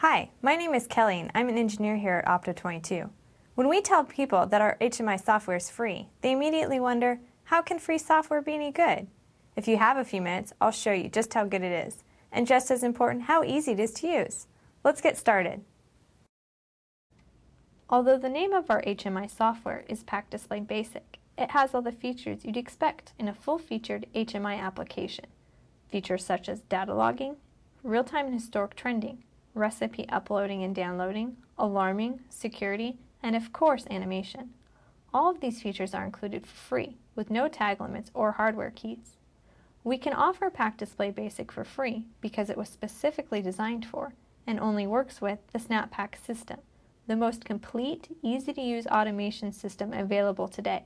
Hi, my name is Kelly and I'm an engineer here at Opto22. When we tell people that our HMI software is free, they immediately wonder, how can free software be any good? If you have a few minutes, I'll show you just how good it is, and just as important, how easy it is to use. Let's get started. Although the name of our HMI software is PAC Display Basic, it has all the features you'd expect in a full-featured HMI application. Features such as data logging, real-time and historic trending, recipe uploading and downloading, alarming, security, and of course animation. All of these features are included for free, with no tag limits or hardware keys. We can offer PAC Display Basic for free because it was specifically designed for and only works with the SNAP PAC system, the most complete, easy-to-use automation system available today.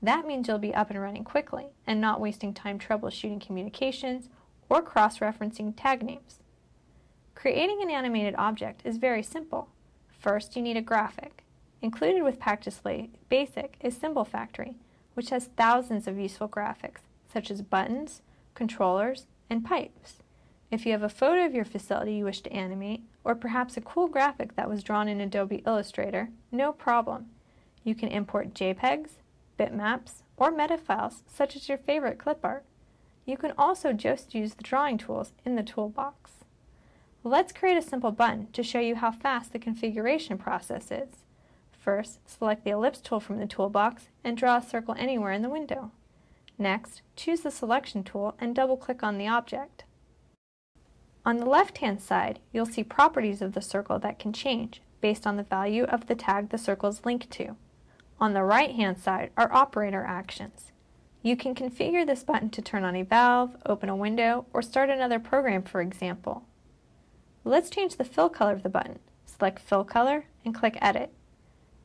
That means you'll be up and running quickly and not wasting time troubleshooting communications or cross-referencing tag names. Creating an animated object is very simple. First, you need a graphic. Included with PacDisplay Basic is Symbol Factory, which has thousands of useful graphics, such as buttons, controllers, and pipes. If you have a photo of your facility you wish to animate, or perhaps a cool graphic that was drawn in Adobe Illustrator, no problem. You can import JPEGs, bitmaps, or metafiles such as your favorite clip art. You can also just use the drawing tools in the toolbox. Let's create a simple button to show you how fast the configuration process is. First, select the ellipse tool from the toolbox and draw a circle anywhere in the window. Next, choose the selection tool and double-click on the object. On the left-hand side, you'll see properties of the circle that can change based on the value of the tag the circle is linked to. On the right-hand side are operator actions. You can configure this button to turn on a valve, open a window, or start another program, for example. Let's change the fill color of the button. Select Fill Color and click Edit.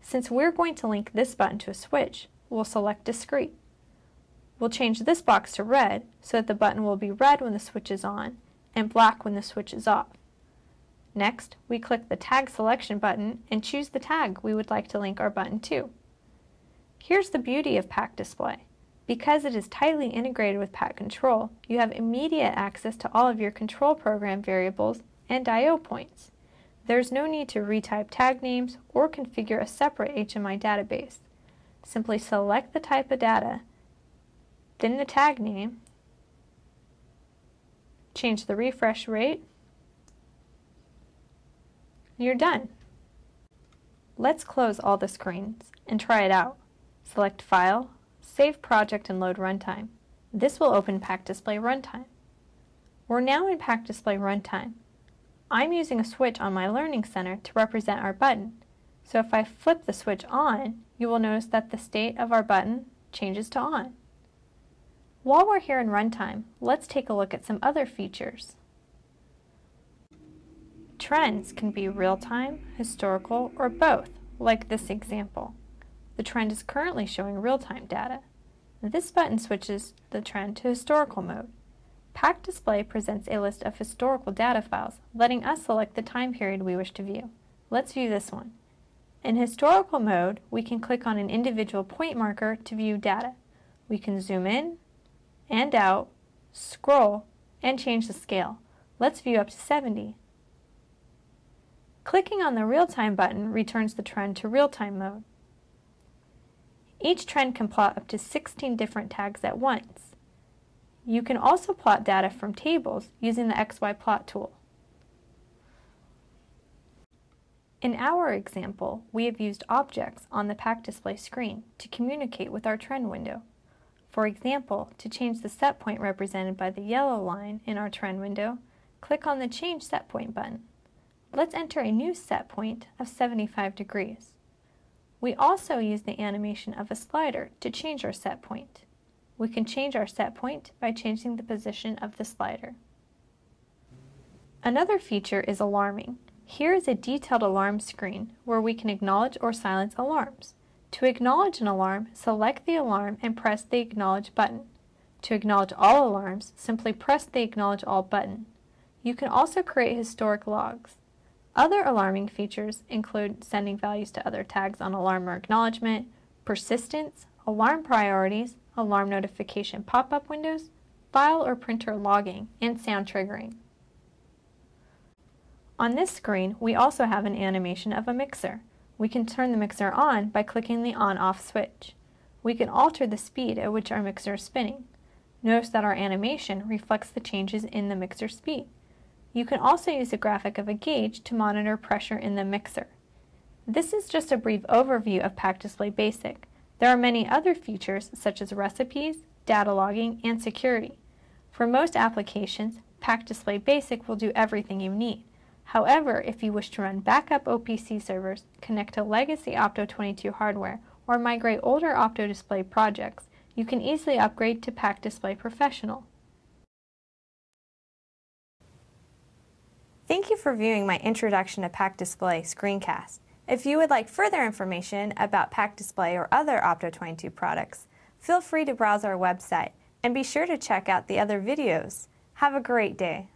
Since we're going to link this button to a switch, we'll select Discrete. We'll change this box to red so that the button will be red when the switch is on and black when the switch is off. Next, we click the Tag Selection button and choose the tag we would like to link our button to. Here's the beauty of PacDisplay. Because it is tightly integrated with PAC Control, you have immediate access to all of your control program variables and I.O. points. There's no need to retype tag names or configure a separate HMI database. Simply select the type of data, then the tag name, change the refresh rate, you're done. Let's close all the screens and try it out. Select File, Save Project and Load Runtime. This will open PacDisplay Runtime. We're now in PacDisplay Runtime. I'm using a switch on my Learning Center to represent our button. So if I flip the switch on, you will notice that the state of our button changes to on. While we're here in runtime, let's take a look at some other features. Trends can be real-time, historical, or both, like this example. The trend is currently showing real-time data. This button switches the trend to historical mode. PacDisplay presents a list of historical data files, letting us select the time period we wish to view. Let's view this one. In historical mode, we can click on an individual point marker to view data. We can zoom in and out, scroll, and change the scale. Let's view up to 70. Clicking on the real-time button returns the trend to real-time mode. Each trend can plot up to 16 different tags at once. You can also plot data from tables using the XY plot tool. In our example, we have used objects on the PAC Display screen to communicate with our trend window. For example, to change the set point represented by the yellow line in our trend window, click on the Change Set Point button. Let's enter a new set point of 75 degrees. We also use the animation of a slider to change our set point. We can change our set point by changing the position of the slider. Another feature is alarming. Here is a detailed alarm screen where we can acknowledge or silence alarms. To acknowledge an alarm, select the alarm and press the Acknowledge button. To acknowledge all alarms, simply press the Acknowledge All button. You can also create historic logs. Other alarming features include sending values to other tags on alarm or acknowledgement, persistence, alarm priorities, alarm notification pop-up windows, file or printer logging, and sound triggering. On this screen, we also have an animation of a mixer. We can turn the mixer on by clicking the on-off switch. We can alter the speed at which our mixer is spinning. Notice that our animation reflects the changes in the mixer speed. You can also use a graphic of a gauge to monitor pressure in the mixer. This is just a brief overview of PAC Display Basic. There are many other features such as recipes, data logging, and security. For most applications, PAC Display Basic will do everything you need. However, if you wish to run backup OPC servers, connect to legacy Opto22 hardware, or migrate older Opto Display projects, you can easily upgrade to PAC Display Professional. Thank you for viewing my Introduction to PAC Display screencast. If you would like further information about PAC Display or other Opto22 products, feel free to browse our website and be sure to check out the other videos. Have a great day.